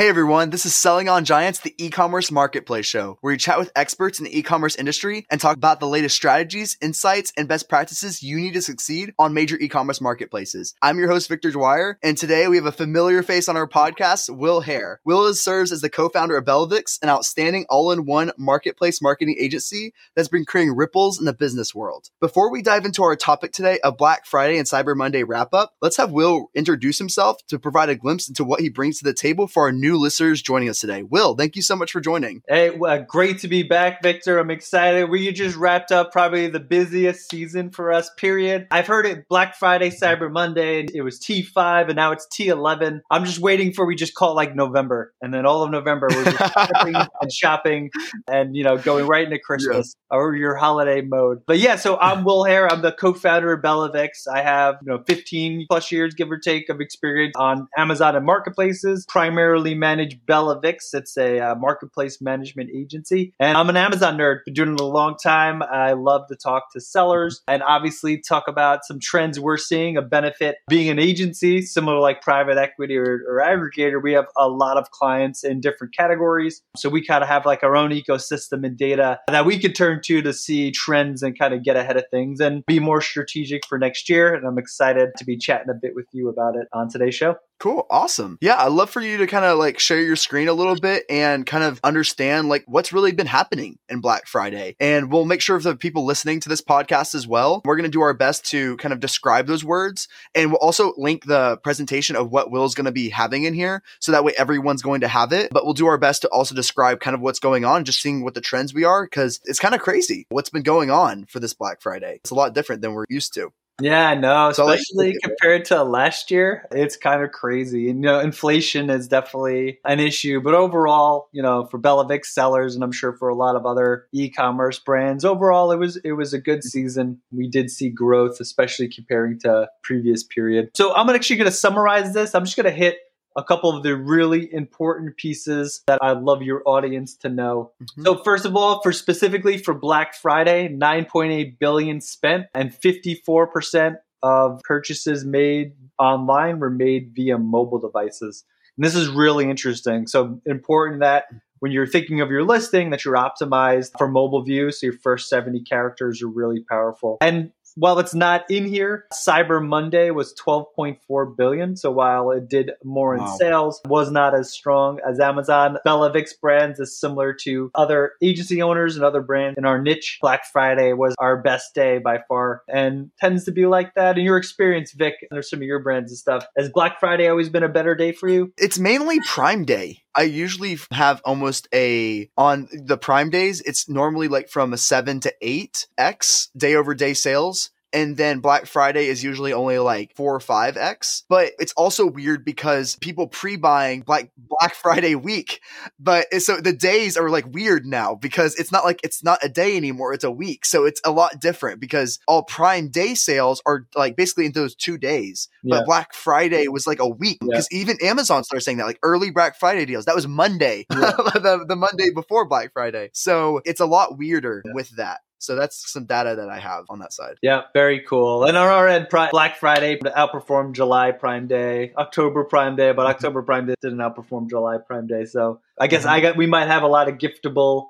Hey everyone, this is Selling on Giants, the e-commerce marketplace show, where we chat with experts in the e-commerce industry and talk about the latest strategies, insights, and best practices you need to succeed on major e-commerce marketplaces. I'm your host, Victor Dwyer, and today we have a familiar face on our podcast, Will Haire. Will is, serves as the co-founder of Bellavix, an outstanding all-in-one marketplace marketing agency that's been creating ripples in the business world. Before we dive into our topic today, a Black Friday and Cyber Monday wrap-up, let's have Will introduce himself to provide a glimpse into what he brings to the table for our new listeners joining us today. Will, thank you so much for joining. Hey, well, great to be back, Victor. I'm excited. We just wrapped up probably the busiest season for us, period. I've heard it Black Friday, Cyber Monday, it was T5, and now it's T11. I'm just waiting for we just call like November. And then all of November, we're just shopping and shopping and, you know, going right into Christmas yeah. or your holiday mode. But yeah, so I'm Will Haire. I'm the co founder of Bellavix. I have, you know, 15 plus years, give or take, of experience on Amazon and marketplaces, primarily manage Bellavix. It's a uh, marketplace management agency. And I'm an Amazon nerd, been doing it a long time. I love to talk to sellers and obviously talk about some trends we're seeing, a benefit being an agency, similar like private equity or, or aggregator. We have a lot of clients in different categories. So we kind of have like our own ecosystem and data that we could turn to to see trends and kind of get ahead of things and be more strategic for next year. And I'm excited to be chatting a bit with you about it on today's show. Cool. Awesome. Yeah. I'd love for you to kind of like share your screen a little bit and kind of understand like what's really been happening in Black Friday. And we'll make sure for the people listening to this podcast as well, we're going to do our best to kind of describe those words. And we'll also link the presentation of what Will's going to be having in here. So that way everyone's going to have it. But we'll do our best to also describe kind of what's going on, just seeing what the trends we are, because it's kind of crazy what's been going on for this Black Friday. It's a lot different than we're used to. Yeah, no, especially compared to last year, it's kind of crazy. And, you know, inflation is definitely an issue, but overall, you know, for Bellavix sellers, and I'm sure for a lot of other e-commerce brands, overall, it was it was a good season. We did see growth, especially comparing to previous period. So I'm actually going to summarize this. I'm just going to hit a couple of the really important pieces that I'd love your audience to know. Mm-hmm. So first of all, for specifically for Black Friday, 9.8 billion spent and 54% of purchases made online were made via mobile devices. And this is really interesting. So important that when you're thinking of your listing that you're optimized for mobile view so your first 70 characters are really powerful and while it's not in here, Cyber Monday was 12.4 billion. So while it did more in wow. sales, was not as strong as Amazon. Bella Bellavix brands is similar to other agency owners and other brands in our niche. Black Friday was our best day by far and tends to be like that. In your experience, Vic, there's some of your brands and stuff. Has Black Friday always been a better day for you? It's mainly Prime Day. I usually have almost a on the prime days, it's normally like from a 7 to 8x day over day sales and then Black Friday is usually only like four or five X. But it's also weird because people pre-buying Black Black Friday week, but so the days are like weird now because it's not like it's not a day anymore; it's a week. So it's a lot different because all Prime Day sales are like basically in those two days, yeah. but Black Friday was like a week because yeah. even Amazon started saying that like early Black Friday deals. That was Monday, yeah. the, the Monday before Black Friday. So it's a lot weirder with that. So that's some data that I have on that side. Yeah, very cool. And on our end, Black Friday outperformed July Prime Day, October Prime Day, but mm-hmm. October Prime Day didn't outperform July Prime Day. So I guess mm-hmm. I got we might have a lot of giftable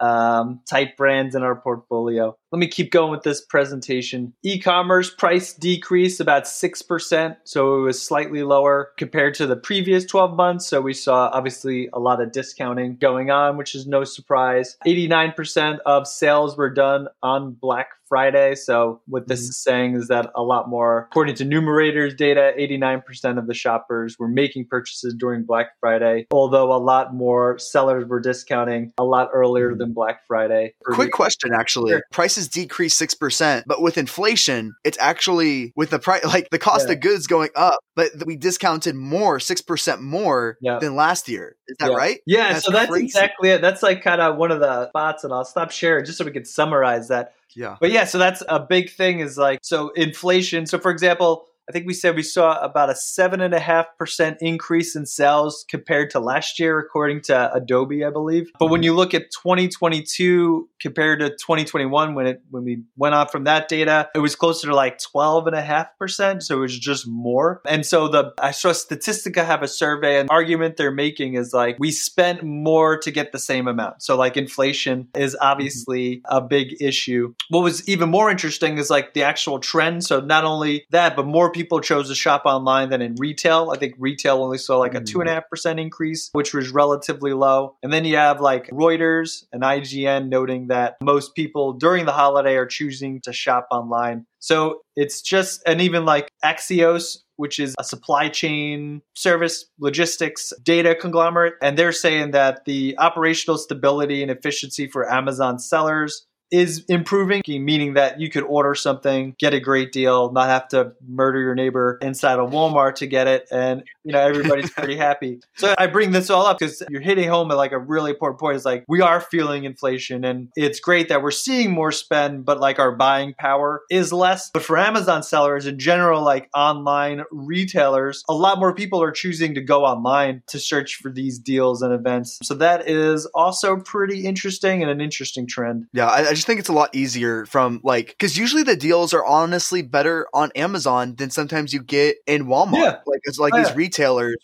um, type brands in our portfolio. Let me keep going with this presentation. E-commerce price decreased about 6%, so it was slightly lower compared to the previous 12 months. So we saw obviously a lot of discounting going on, which is no surprise. 89% of sales were done on Black Friday. So what this mm-hmm. is saying is that a lot more, according to Numerator's data, 89% of the shoppers were making purchases during Black Friday, although a lot more sellers were discounting a lot earlier mm-hmm. than Black Friday. Quick question, actually. Sure. Prices decreased 6%, but with inflation, it's actually with the price, like the cost yeah. of goods going up, but we discounted more, 6% more yeah. than last year. Is that right? Yeah. That's so that's crazy. exactly it. That's like kind of one of the spots, and I'll stop sharing just so we can summarize that yeah. But yeah, so that's a big thing is like, so inflation. So for example, I think we said we saw about a seven and a half percent increase in sales compared to last year, according to Adobe, I believe. But when mm-hmm. you look at 2022 compared to 2021 when it when we went on from that data, it was closer to like 12 and a half percent. So it was just more. And so the I saw Statistica have a survey and argument they're making is like we spent more to get the same amount. So like inflation is mm-hmm. obviously a big issue. What was even more interesting is like the actual trend. So not only that, but more people chose to shop online than in retail. I think retail only saw like a mm-hmm. two and a half percent increase, which was relatively low. And then you have like Reuters and IGN noting that most people during the holiday are choosing to shop online. So it's just, and even like Axios, which is a supply chain service, logistics, data conglomerate. And they're saying that the operational stability and efficiency for Amazon sellers is improving, meaning that you could order something, get a great deal, not have to murder your neighbor inside a Walmart to get it, and you know everybody's pretty happy. So I bring this all up because you're hitting home at like a really important point. Is like we are feeling inflation, and it's great that we're seeing more spend, but like our buying power is less. But for Amazon sellers in general, like online retailers, a lot more people are choosing to go online to search for these deals and events. So that is also pretty interesting and an interesting trend. Yeah, I, I just think it's a lot easier from like because usually the deals are honestly better on Amazon than sometimes you get in Walmart. Yeah. Like it's like oh, these yeah. retailers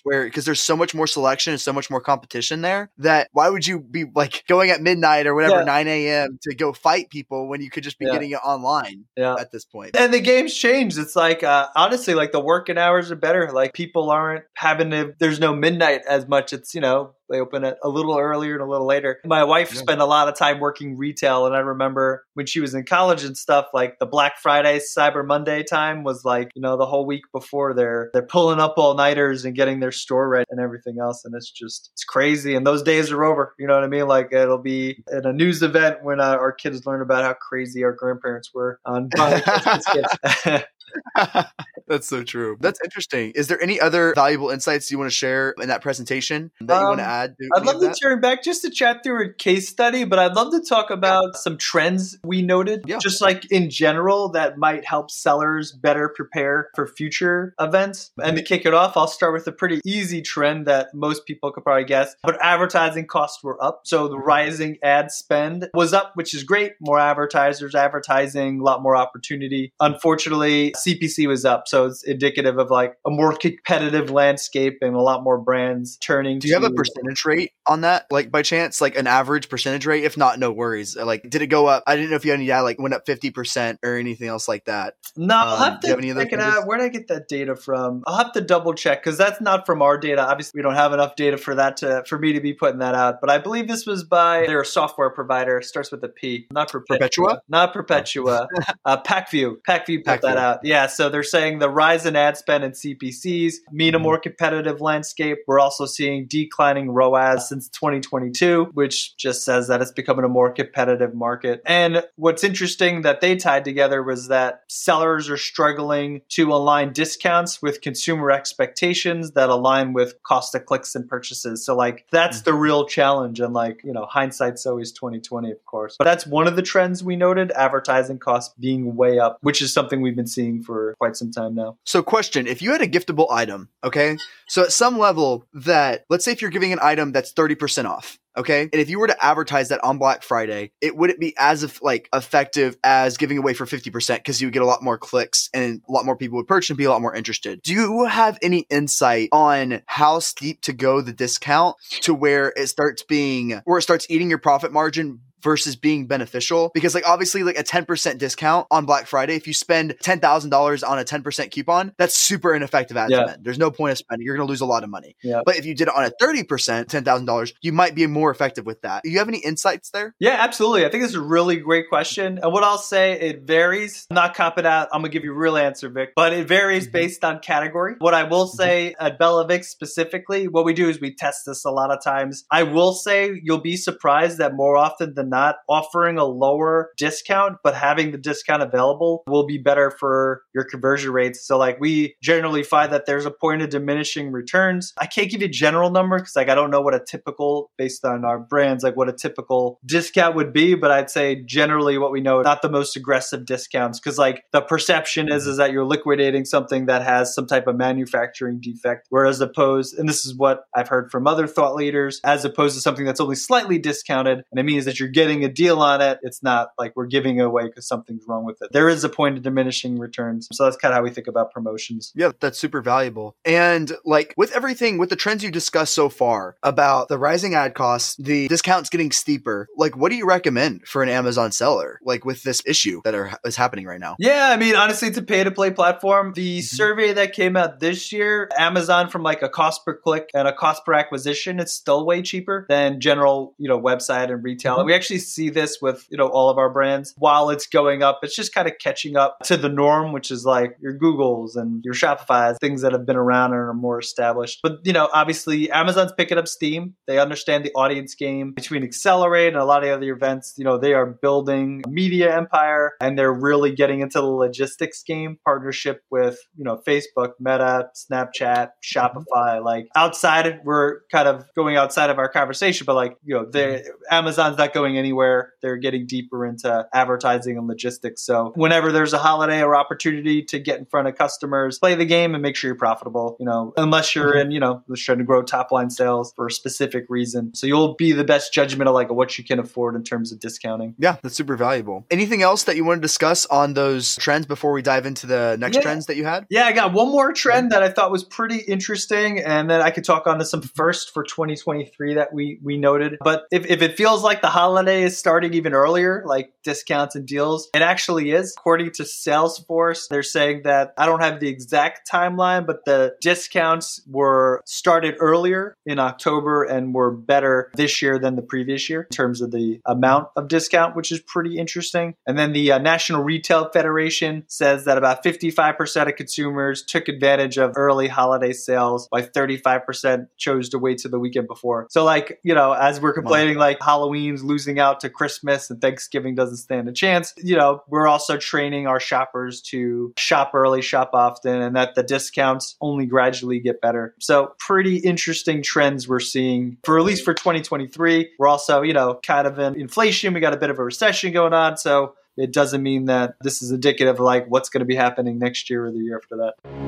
where because there's so much more selection and so much more competition there that why would you be like going at midnight or whatever yeah. 9 a.m. to go fight people when you could just be getting it online yeah. at this. And the game's changed. It's like uh, honestly like the working hours are better. Like people aren't having to. There's no midnight as much. It's you know they open it a little earlier and a little later. My wife yeah. spent a lot of time working retail, and I remember when she was in college and stuff, like the Black Friday, Cyber Monday time was like you know the whole week before they're they're pulling up all nighters and getting their store ready and everything else, and it's just it's crazy. And those days are over. You know what I mean? Like it'll be in a news event when uh, our kids learn about how crazy our grandparents were on buying That's so true. That's interesting. Is there any other valuable insights you want to share in that presentation that um, you want to add? To I'd love to turn back just to chat through a case study, but I'd love to talk about some trends we noted, yeah. just like in general, that might help sellers better prepare for future events. And to kick it off, I'll start with a pretty easy trend that most people could probably guess, but advertising costs were up. So the rising ad spend was up, which is great. More advertisers advertising, a lot more opportunity. Unfortunately, CPC was up. So it's indicative of like a more competitive landscape and a lot more brands turning. Do you have a percentage rate on that? Like by chance, like an average percentage rate? If not, no worries. Like, did it go up? I didn't know if you had any data, like went up 50% or anything else like that. No, um, I'll have to have check it out. Where did I get that data from? I'll have to double check because that's not from our data. Obviously, we don't have enough data for that to, for me to be putting that out. But I believe this was by their software provider. Starts with a P, not Perpetua. Perpetua? Not Perpetua. uh, Pacvue. Pacvue put that out. Yeah. So they're saying the rise in ad spend and CPCs mean a mm-hmm. more competitive landscape. We're also seeing declining ROAS since 2022, which just says that it's becoming a more competitive market. And what's interesting that they tied together was that sellers are struggling to align discounts with consumer expectations that align with cost of clicks and purchases. So like that's the real challenge. And like, you know, hindsight's always 2020, of course. But that's one of the trends we noted, advertising costs being way up, which is something we've been seeing for quite some time now. So, question if you had a giftable item, okay? So, at some level, that let's say if you're giving an item that's 30% off, okay? And if you were to advertise that on black friday it wouldn't be as if, like effective as giving away for 50% because you would get a lot more clicks and a lot more people would purchase and be a lot more interested. Do you have any insight on how steep to go the discount to where it starts being where it starts eating your profit margin versus being beneficial because like obviously like a 10% discount on Black Friday if you spend $10,000 on a 10% coupon that's super ineffective ad yeah. spend. There's no point of spending. You're going to lose a lot of money. Yeah. But if you did it on a 30% $10,000 you might be more effective with that. Do you have any insights there? Yeah, absolutely. I think it's a really great question. And what I'll say it varies. I'm not copping out. I'm going to give you a real answer, Vic, but it varies mm-hmm. based on category. What I will mm-hmm. say mm-hmm. at Bellavix specifically, what we do is we test this a lot of times. I will say you'll be surprised that more often than not offering a lower discount, but having the discount available will be better for your conversion rates. So like we generally find that there's a point of diminishing returns. I can't give you a general number because like I don't know what a typical based on our brands, like what a typical discount would be, but I'd say generally what we know, not the most aggressive discounts because like the perception is is that you're liquidating something that has some type of manufacturing defect, whereas opposed, and this is what I've heard from other thought leaders, as opposed to something that's only slightly discounted, and it means that you're getting a deal on it, it's not like we're giving away because something's wrong with it. There is a point of diminishing returns. So that's kind of how we think about promotions. Yeah, that's super valuable. And like with everything, with the trends you discussed so far about the rising ad costs, the discounts getting steeper, like what do you recommend for an Amazon seller, like with this issue that are, is happening right now? Yeah, I mean, honestly, it's a pay to play platform. The mm-hmm. survey that came out this year, Amazon from like a cost per click and a cost per acquisition, it's still way cheaper than general, you know, website and retail. Mm-hmm. We actually see this with, you know, all of our brands. While it's going up, it's just kind of catching up to the norm, which is like your Googles and your Shopify's, things that have been around and are more established. But, you know, obviously Amazon's picking up steam. They understand the audience game between Accelerate and a lot of other events. You know, they are building a media empire and they're really getting into the logistics game partnership with, you know, Facebook, Meta, Snapchat, Shopify. Mm-hmm. Like outside, we're kind of going outside of our conversation, but like, you know, mm-hmm. Amazon's not going anywhere. They're getting deeper into advertising and logistics. So whenever there's a holiday or opportunity to get in front of customers, play the game and make sure you're profitable, you know, unless you're mm-hmm. in, you know, trying to grow top line sales for a specific reason. So you'll be the best judgment of like what you can afford in terms of discounting. Yeah, that's super valuable. Anything else that you want to discuss on those trends before we dive into the next yeah. trends that you had? Yeah, I got one more trend that I thought was pretty interesting, and then I could talk on to some first for 2023 that we we noted. But if, if it feels like the holiday is starting even earlier, like discounts and deals, it actually is. According to Salesforce, they're saying that I don't have the exact timeline, but the discounts were started earlier in October and were better this year than the previous year in terms of the amount of discount, which is pretty interesting. And then the uh, National Retail Federation says that about 55% of consumers took advantage of early holiday sales, by 35% chose to wait to the weekend before. So, like, you know, as we're complaining, like Halloween's losing out to Christmas and Thanksgiving doesn't stand a chance, you know, we're also training our shoppers to shop early, shop often, and that the discounts only gradually get better. So, pretty interesting trends we're seeing for at least for 2023. We're also, you know, kind of in inflation. We got a bit of a recession going on. So, it doesn't mean that this is indicative of like what's going to be happening next year or the year after that.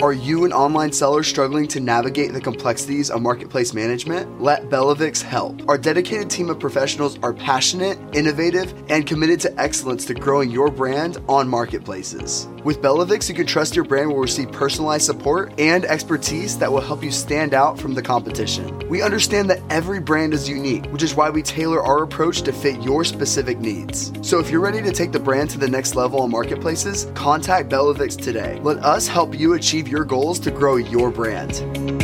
Are you an online seller struggling to navigate the complexities of marketplace management? Let Bellavix help. Our dedicated team of professionals are passionate, innovative, and committed to excellence to growing your brand on marketplaces. With Bellavix, you can trust your brand will receive personalized support and expertise that will help you stand out from the competition. We understand that every brand is unique, which is why we tailor our approach to fit your specific needs. So if you're ready to take the brand to the next level on marketplaces, contact Bellavix today. Let us help you achieve your goals to grow your brand.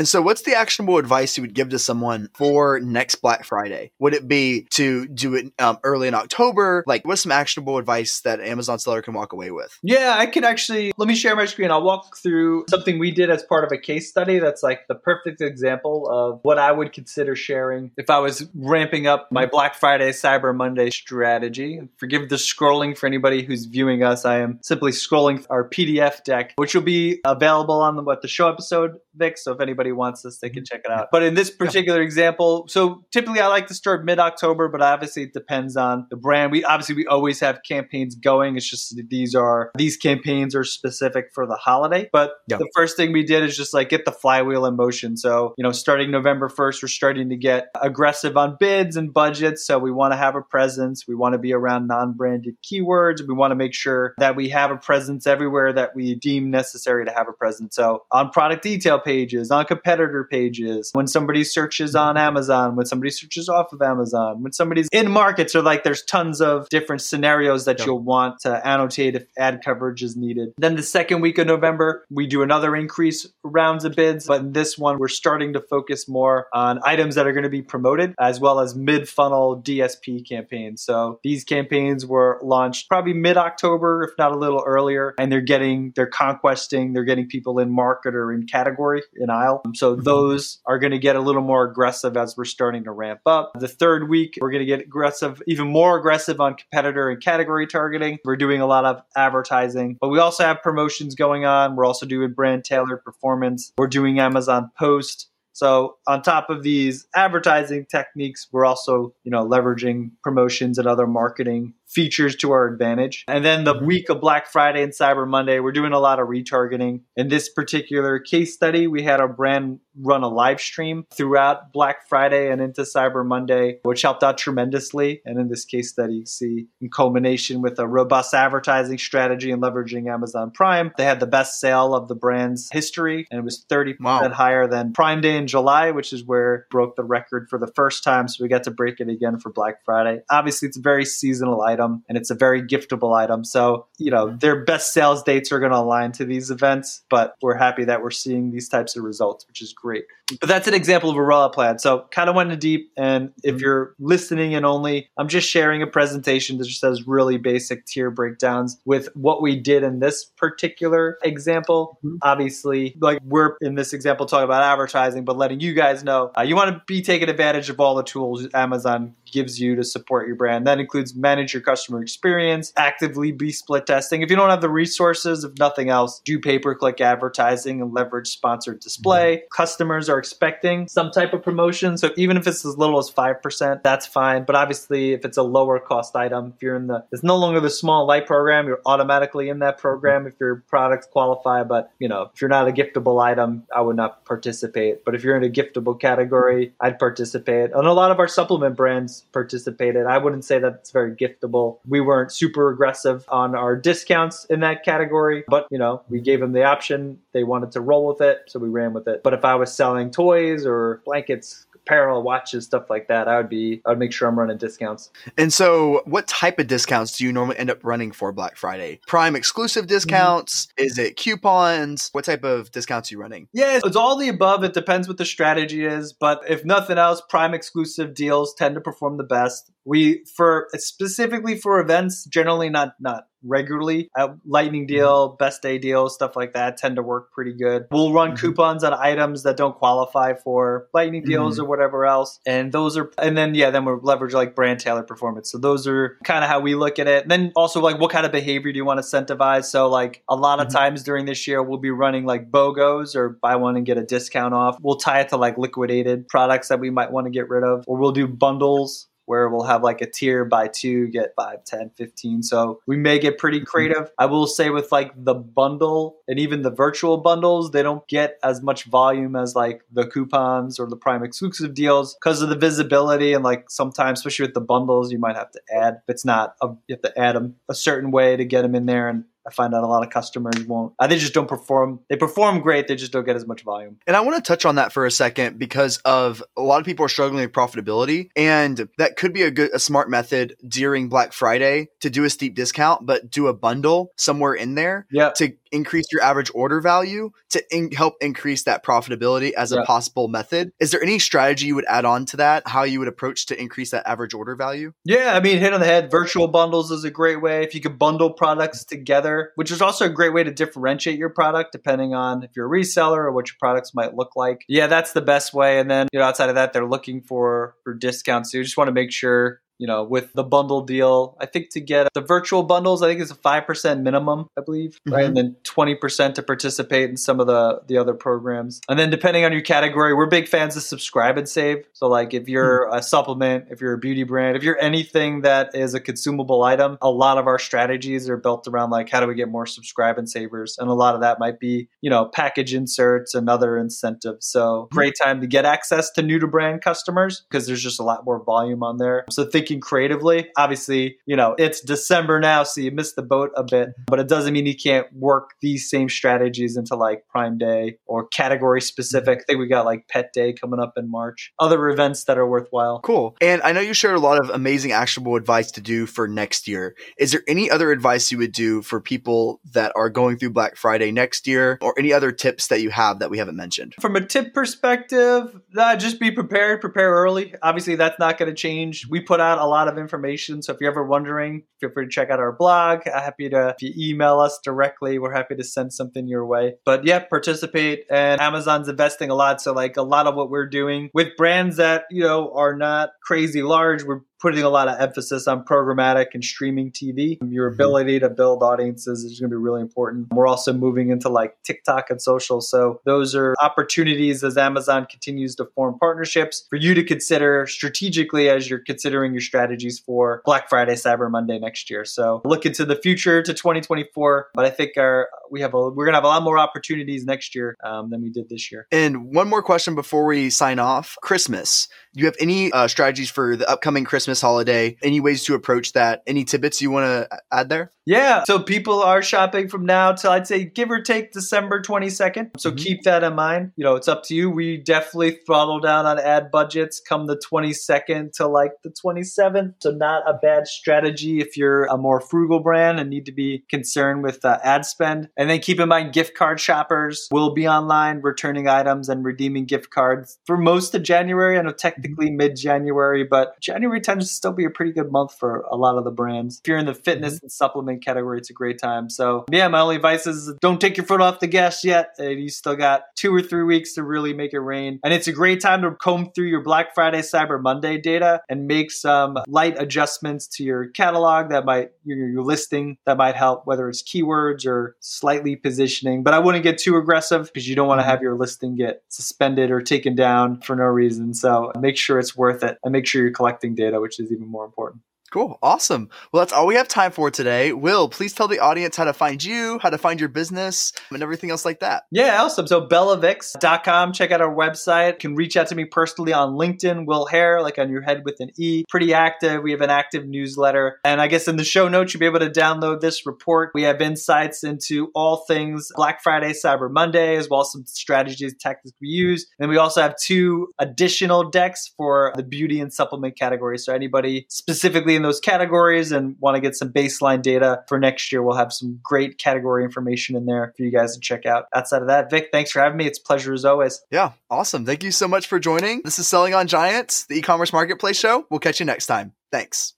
And so, what's the actionable advice you would give to someone for next Black Friday? Would it be to do it um, early in October? Like, what's some actionable advice that Amazon seller can walk away with? Yeah, I can actually. Let me share my screen. I'll walk through something we did as part of a case study that's like the perfect example of what I would consider sharing if I was ramping up my Black Friday, Cyber Monday strategy. Forgive the scrolling for anybody who's viewing us. I am simply scrolling our PDF deck, which will be available on the, what the show episode, Vic. So if anybody wants this, they can mm-hmm. check it out. But in this particular yeah. example, so typically I like to start mid October, but obviously it depends on the brand. We obviously we always have campaigns going. It's just these are these campaigns are specific for the holiday. But yeah. the first thing we did is just like get the flywheel in motion. So you know, starting November first, we're starting to get aggressive on bids and budgets. So we want to have a presence. We want to be around non-branded keywords. We want to make sure that we have a presence everywhere that we deem necessary to have a presence. So on product detail pages, on competitor pages, when somebody searches on Amazon, when somebody searches off of Amazon, when somebody's in markets, or like there's tons of different scenarios that yep. you'll want to annotate if ad coverage is needed. Then the second week of November, we do another increase rounds of bids, but in this one, we're starting to focus more on items that are going to be promoted as well as mid funnel DSP campaigns. So these campaigns were launched probably mid October, if not a little earlier, and they're getting, they're conquesting, they're getting people in market or in category in aisle. So mm-hmm. those are going to get a little more aggressive as we're starting to ramp up. The third week, we're going to get aggressive, even more aggressive on competitor and category targeting. We're doing a lot of advertising, but we also have promotions going on. We're also doing brand tailored performance. We're doing Amazon Post. So on top of these advertising techniques, we're also, you know, leveraging promotions and other marketing features to our advantage. And then the week of Black Friday and Cyber Monday, we're doing a lot of retargeting. In this particular case study, we had our brand run a live stream throughout Black Friday and into Cyber Monday, which helped out tremendously. And in this case study, you see in culmination with a robust advertising strategy and leveraging Amazon Prime, they had the best sale of the brand's history, and it was 30% wow. higher than Prime Day in July, which is where broke the record for the first time. So we got to break it again for Black Friday. Obviously, it's a very seasonal item and it's a very giftable item. So, you know, their best sales dates are going to align to these events, but we're happy that we're seeing these types of results, which is great. But that's an example of a raw plan. So kind of went in deep. And if mm-hmm. you're listening and only, I'm just sharing a presentation that just has really basic tier breakdowns with what we did in this particular example. Mm-hmm. Obviously, like we're in this example talking about advertising, but letting you guys know uh, you want to be taking advantage of all the tools Amazon gives you to support your brand. That includes manage your customer experience, actively be split testing. If you don't have the resources, if nothing else, do pay per click advertising and leverage sponsored display. Mm-hmm. Customers are expecting some type of promotion. So even if it's as little as 5%, that's fine. But obviously, if it's a lower cost item, if you're in the, it's no longer the small light program, you're automatically in that program if your products qualify. But, you know, if you're not a giftable item, I would not participate. But if you're in a giftable category, I'd participate. And a lot of our supplement brands participated. I wouldn't say that it's very giftable. We weren't super aggressive on our discounts in that category, but, you know, we gave them the option. They wanted to roll with it, so we ran with it. But if I was selling toys or blankets, apparel, watches, stuff like that, I would be I would make sure I'm running discounts. And so, what type of discounts do you normally end up running for Black Friday? Prime exclusive discounts? Mm-hmm. Is it coupons? What type of discounts are you running? Yeah, it's all the above. It depends what the strategy is, but if nothing else, Prime exclusive deals tend to perform the best. We for specifically for events, generally not not regularly. Uh, lightning mm-hmm. deal, best day deal, stuff like that tend to work pretty good. We'll run mm-hmm. coupons on items that don't qualify for lightning deals mm-hmm. or whatever else. And those are, and then, yeah, then we'll leverage like brand tailored performance. So those are kind of how we look at it. And then also like what kind of behavior do you want to incentivize? So like a lot of mm-hmm. times during this year, we'll be running like BOGOs or buy one and get a discount off. We'll tie it to like liquidated products that we might want to get rid of, or we'll do bundles where we'll have like a tier buy two, get 5, 10, 15. So we may get pretty mm-hmm. creative. I will say with like the bundle and even the virtual bundles, they don't get as much volume as like the coupons or the prime exclusive deals because of the visibility. And like sometimes, especially with the bundles, you might have to add, if it's not, a, you have to add them a certain way to get them in there. And I find out a lot of customers won't. Uh, they just don't perform. They perform great. They just don't get as much volume. And I want to touch on that for a second because of a lot of people are struggling with profitability, and that could be a good, a smart method during Black Friday to do a steep discount, but do a bundle somewhere in there yep. to increase your average order value to in- help increase that profitability as a possible method. Is there any strategy you would add on to that? How you would approach to increase that average order value? Yeah, I mean, hit on the head. Virtual bundles is a great way. If you could bundle products together, which is also a great way to differentiate your product depending on if you're a reseller or what your products might look like. Yeah, that's the best way. And then, you know, outside of that, they're looking for for discounts. So you just want to make sure you know, with the bundle deal, I think to get the virtual bundles, I think it's a 5% minimum, I believe, mm-hmm. right? And then 20% to participate in some of the, the other programs. And then depending on your category, we're big fans of subscribe and save. So like if you're mm-hmm. a supplement, if you're a beauty brand, if you're anything that is a consumable item, a lot of our strategies are built around like how do we get more subscribe and savers? And a lot of that might be, you know, package inserts and other incentives. So mm-hmm. great time to get access to new to brand customers because there's just a lot more volume on there. So think thinking creatively. Obviously, you know, it's December now, so you missed the boat a bit, but it doesn't mean you can't work these same strategies into like Prime Day or category specific. I think we got like Pet Day coming up in March. Other events that are worthwhile. Cool. And I know you shared a lot of amazing actionable advice to do for next year. Is there any other advice you would do for people that are going through Black Friday next year or any other tips that you have that we haven't mentioned? From a tip perspective, uh, just be prepared, prepare early. Obviously, that's not going to change. We put out a lot of information. So if you're ever wondering, feel free to check out our blog. I'm happy to, if you email us directly, we're happy to send something your way. But yeah, participate. And Amazon's investing a lot. So like a lot of what we're doing with brands that, you know, are not crazy large, we're putting a lot of emphasis on programmatic and streaming TV. Your mm-hmm. ability to build audiences is going to be really important. We're also moving into like TikTok and social. So those are opportunities as Amazon continues to form partnerships for you to consider strategically as you're considering your strategies for Black Friday, Cyber Monday next year. So look into the future to 2024. But I think our we have a we're gonna have a lot more opportunities next year um, than we did this year. And one more question before we sign off: Christmas. Do you have any uh, strategies for the upcoming Christmas holiday? Any ways to approach that? Any tidbits you want to add there? Yeah. So people are shopping from now till I'd say give or take December 22nd. So mm-hmm. keep that in mind. You know, it's up to you. We definitely throttle down on ad budgets come the 22nd to like the 27th. So not a bad strategy if you're a more frugal brand and need to be concerned with uh, ad spend. And then keep in mind gift card shoppers will be online returning items and redeeming gift cards for most of January. I know technically mid January, but January tends to still be a pretty good month for a lot of the brands. If you're in the fitness mm-hmm. and supplement category, it's a great time. So, yeah, my only advice is don't take your foot off the gas yet. You still got two or three weeks to really make it rain. And it's a great time to comb through your Black Friday, Cyber Monday data and make some light adjustments to your catalog that might, your, your listing that might help, whether it's keywords or slightly positioning. But I wouldn't get too aggressive because you don't want to have your listing get suspended or taken down for no reason. So make sure it's worth it and make sure you're collecting data, which is even more important. Cool. Awesome. Well, that's all we have time for today. Will, please tell the audience how to find you, how to find your business, and everything else like that. Yeah, awesome. So, bellavix.com. Check out our website. You can reach out to me personally on LinkedIn, Will Haire, like on your head with an E. Pretty active. We have an active newsletter. And I guess in the show notes, you'll be able to download this report. We have insights into all things Black Friday, Cyber Monday, as well as some strategies, tactics we use. And we also have two additional decks for the beauty and supplement category. So, anybody specifically in those categories and want to get some baseline data for next year, we'll have some great category information in there for you guys to check out. Outside of that, Vic, thanks for having me. It's pleasure as always. Yeah, awesome. Thank you so much for joining. This is Selling on Giants, the e commerce marketplace show. We'll catch you next time. Thanks.